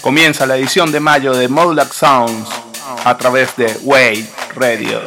Comienza la edición de mayo de Modulac Sounds a través de Wade Radio.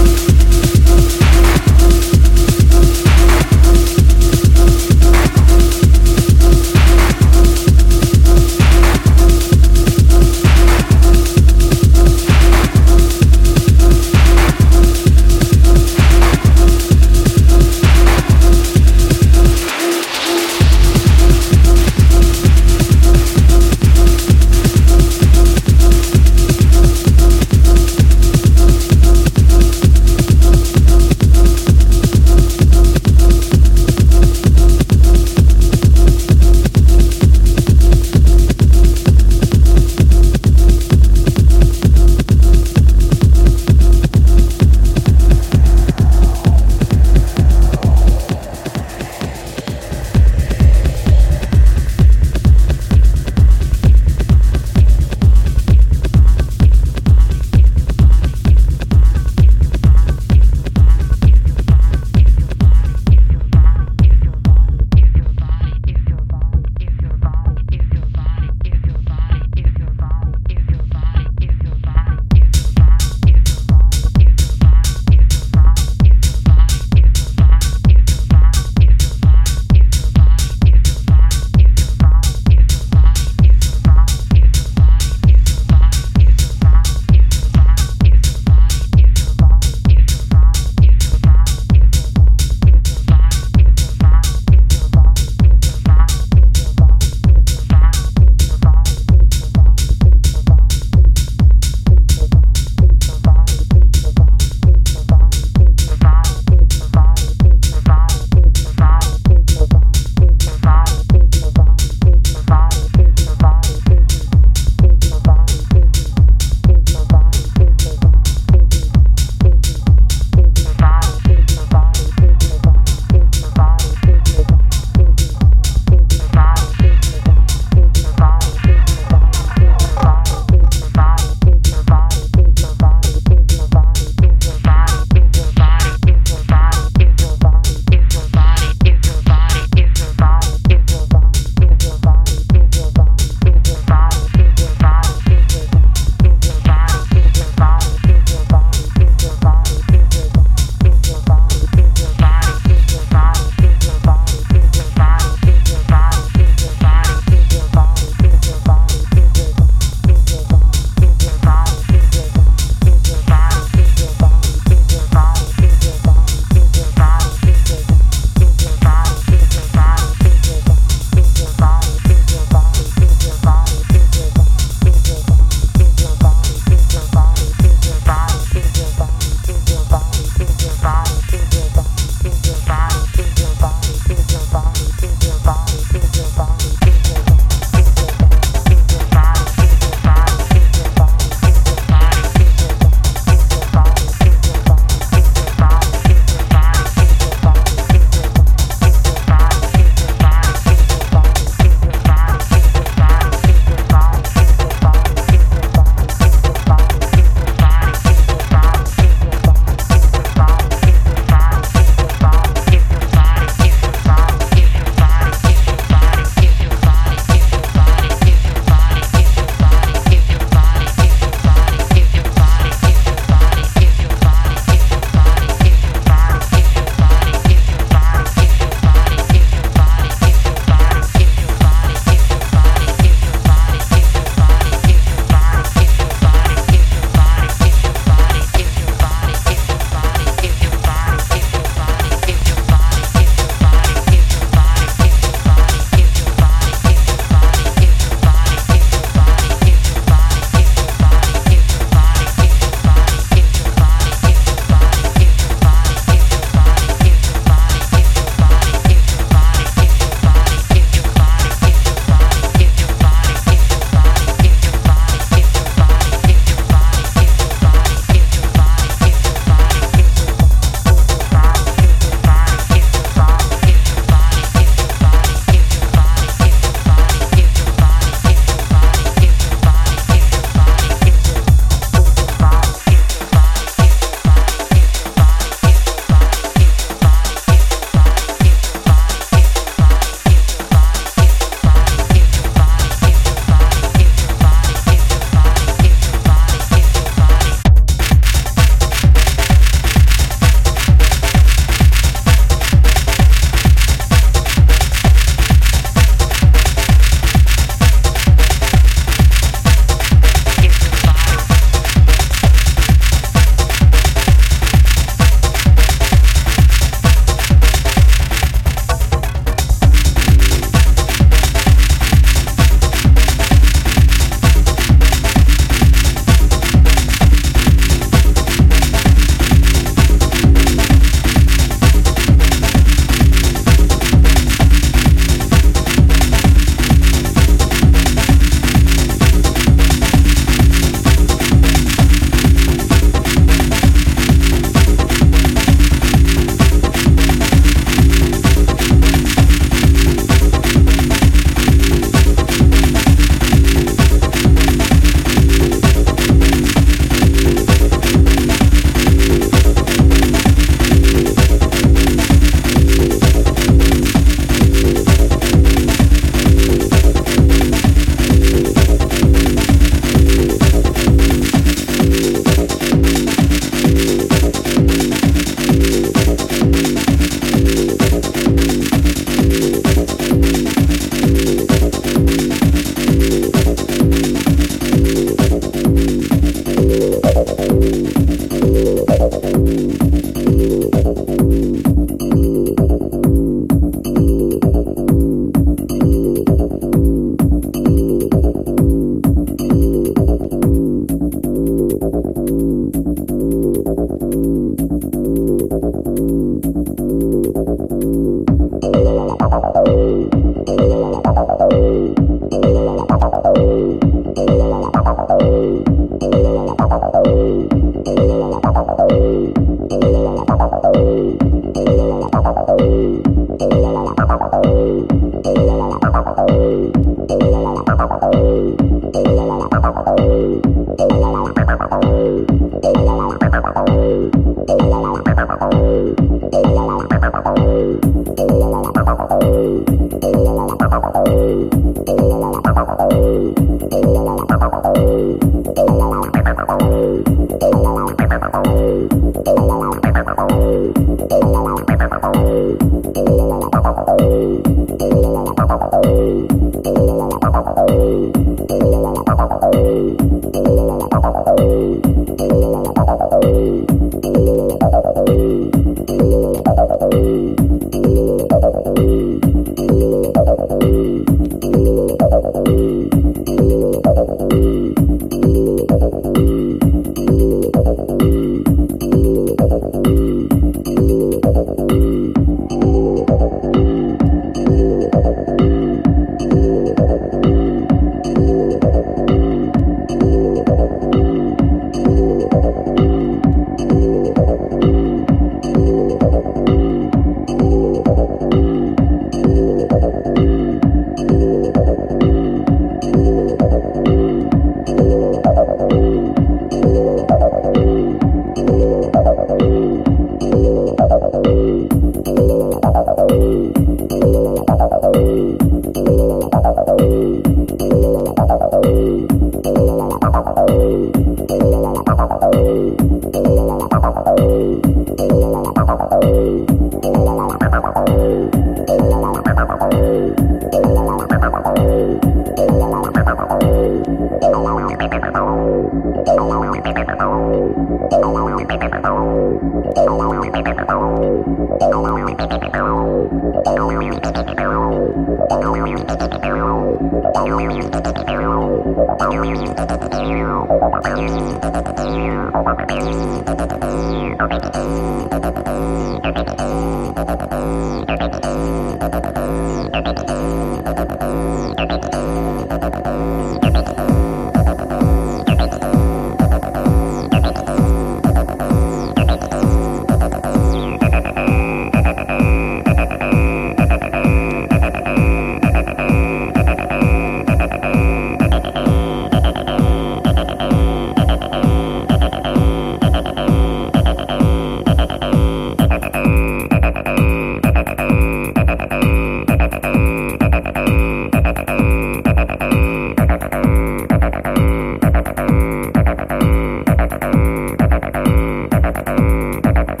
Thank you.